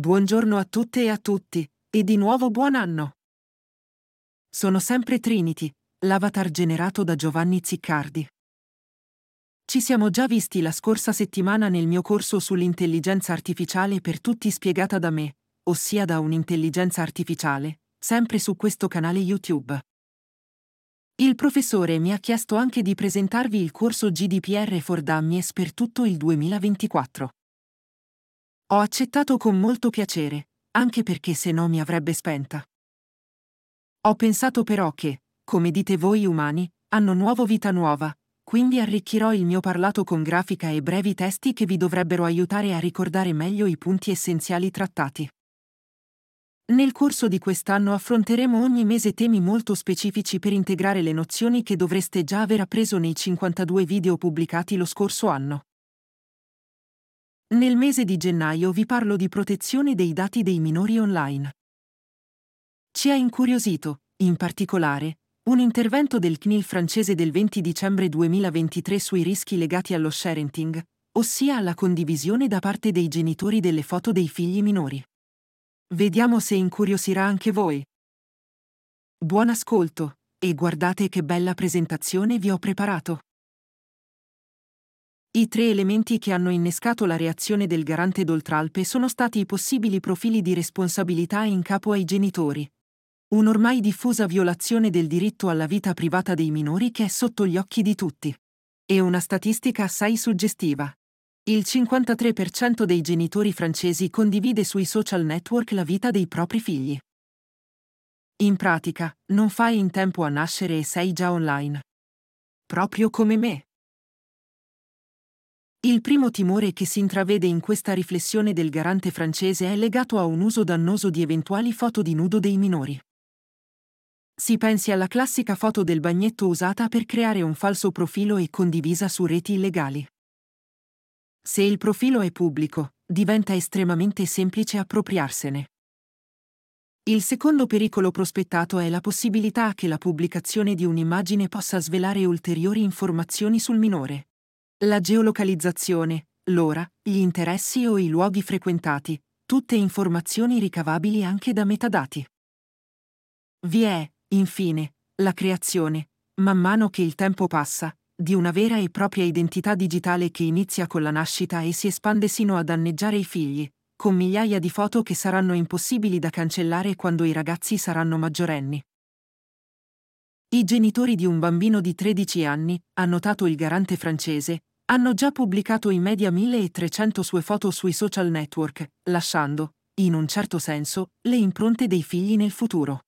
Buongiorno a tutte e a tutti, e di nuovo buon anno! Sono sempre Trinity, l'avatar generato da Giovanni Ziccardi. Ci siamo già visti la scorsa settimana nel mio corso sull'intelligenza artificiale per tutti spiegata da me, ossia da un'intelligenza artificiale, sempre su questo canale YouTube. Il professore mi ha chiesto anche di presentarvi il corso GDPR for Dummies per tutto il 2024. Ho accettato con molto piacere, anche perché se no mi avrebbe spenta. Ho pensato però che, come dite voi umani, hanno nuovo vita nuova, quindi arricchirò il mio parlato con grafica e brevi testi che vi dovrebbero aiutare a ricordare meglio i punti essenziali trattati. Nel corso di quest'anno affronteremo ogni mese temi molto specifici per integrare le nozioni che dovreste già aver appreso nei 52 video pubblicati lo scorso anno. Nel mese di gennaio vi parlo di protezione dei dati dei minori online. Ci ha incuriosito, in particolare, un intervento del CNIL francese del 20 dicembre 2023 sui rischi legati allo sharenting, ossia alla condivisione da parte dei genitori delle foto dei figli minori. Vediamo se incuriosirà anche voi. Buon ascolto, e guardate che bella presentazione vi ho preparato. I tre elementi che hanno innescato la reazione del garante d'Oltralpe sono stati i possibili profili di responsabilità in capo ai genitori. Un'ormai diffusa violazione del diritto alla vita privata dei minori che è sotto gli occhi di tutti. E una statistica assai suggestiva. Il 53% dei genitori francesi condivide sui social network la vita dei propri figli. In pratica, non fai in tempo a nascere e sei già online. Proprio come me. Il primo timore che si intravede in questa riflessione del garante francese è legato a un uso dannoso di eventuali foto di nudo dei minori. Si pensi alla classica foto del bagnetto usata per creare un falso profilo e condivisa su reti illegali. Se il profilo è pubblico, diventa estremamente semplice appropriarsene. Il secondo pericolo prospettato è la possibilità che la pubblicazione di un'immagine possa svelare ulteriori informazioni sul minore. La geolocalizzazione, l'ora, gli interessi o i luoghi frequentati, tutte informazioni ricavabili anche da metadati. Vi è, infine, la creazione, man mano che il tempo passa, di una vera e propria identità digitale che inizia con la nascita e si espande sino a danneggiare i figli, con migliaia di foto che saranno impossibili da cancellare quando i ragazzi saranno maggiorenni. I genitori di un bambino di 13 anni, ha notato il garante francese, hanno già pubblicato in media 1300 sue foto sui social network, lasciando, in un certo senso, le impronte dei figli nel futuro.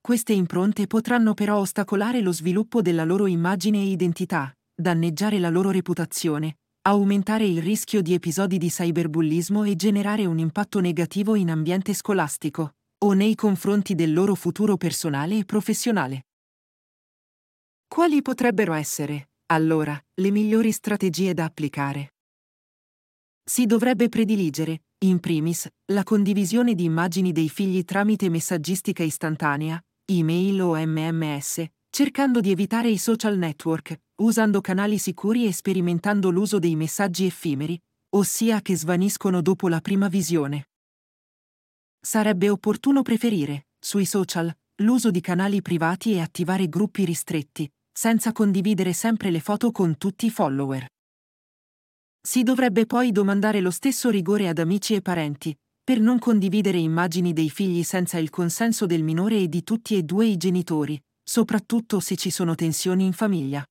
Queste impronte potranno però ostacolare lo sviluppo della loro immagine e identità, danneggiare la loro reputazione, aumentare il rischio di episodi di cyberbullismo e generare un impatto negativo in ambiente scolastico o nei confronti del loro futuro personale e professionale. Quali potrebbero essere, allora, le migliori strategie da applicare. Si dovrebbe prediligere, in primis, la condivisione di immagini dei figli tramite messaggistica istantanea, email o MMS, cercando di evitare i social network, usando canali sicuri e sperimentando l'uso dei messaggi effimeri, ossia che svaniscono dopo la prima visione. Sarebbe opportuno preferire, sui social, l'uso di canali privati e attivare gruppi ristretti, senza condividere sempre le foto con tutti i follower. Si dovrebbe poi domandare lo stesso rigore ad amici e parenti, per non condividere immagini dei figli senza il consenso del minore e di tutti e due i genitori, soprattutto se ci sono tensioni in famiglia.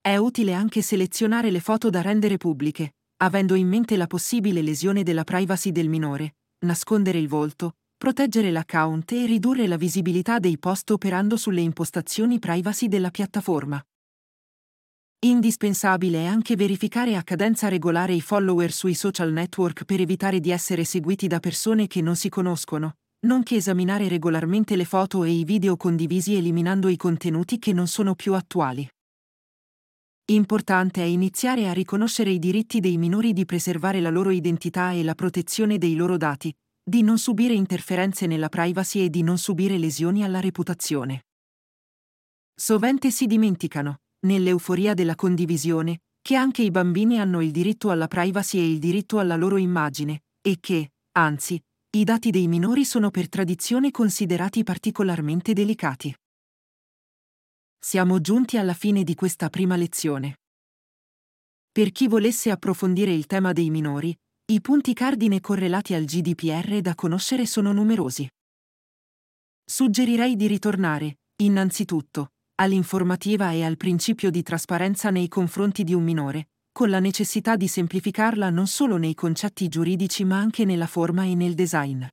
È utile anche selezionare le foto da rendere pubbliche, avendo in mente la possibile lesione della privacy del minore, nascondere il volto, proteggere l'account e ridurre la visibilità dei post operando sulle impostazioni privacy della piattaforma. Indispensabile è anche verificare a cadenza regolare i follower sui social network per evitare di essere seguiti da persone che non si conoscono, nonché esaminare regolarmente le foto e i video condivisi eliminando i contenuti che non sono più attuali. Importante è iniziare a riconoscere i diritti dei minori di preservare la loro identità e la protezione dei loro dati, di non subire interferenze nella privacy e di non subire lesioni alla reputazione. Sovente si dimenticano, nell'euforia della condivisione, che anche i bambini hanno il diritto alla privacy e il diritto alla loro immagine, e che, anzi, i dati dei minori sono per tradizione considerati particolarmente delicati. Siamo giunti alla fine di questa prima lezione. Per chi volesse approfondire il tema dei minori, i punti cardine correlati al GDPR da conoscere sono numerosi. Suggerirei di ritornare, innanzitutto, all'informativa e al principio di trasparenza nei confronti di un minore, con la necessità di semplificarla non solo nei concetti giuridici ma anche nella forma e nel design.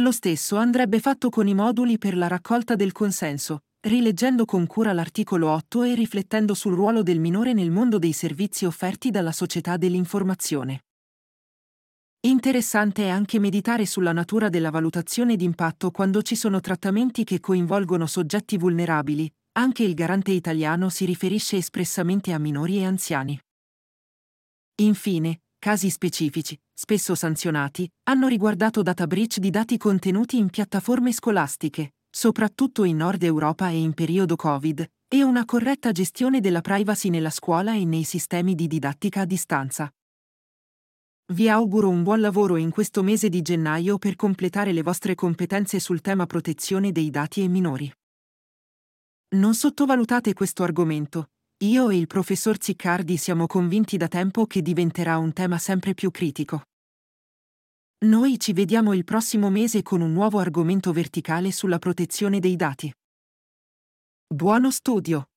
Lo stesso andrebbe fatto con i moduli per la raccolta del consenso, rileggendo con cura l'articolo 8 e riflettendo sul ruolo del minore nel mondo dei servizi offerti dalla società dell'informazione. Interessante è anche meditare sulla natura della valutazione d'impatto quando ci sono trattamenti che coinvolgono soggetti vulnerabili, anche il garante italiano si riferisce espressamente a minori e anziani. Infine, casi specifici, spesso sanzionati, hanno riguardato data breach di dati contenuti in piattaforme scolastiche, soprattutto in Nord Europa e in periodo Covid, e una corretta gestione della privacy nella scuola e nei sistemi di didattica a distanza. Vi auguro un buon lavoro in questo mese di gennaio per completare le vostre competenze sul tema protezione dei dati e minori. Non sottovalutate questo argomento. Io e il professor Ziccardi siamo convinti da tempo che diventerà un tema sempre più critico. Noi ci vediamo il prossimo mese con un nuovo argomento verticale sulla protezione dei dati. Buono studio!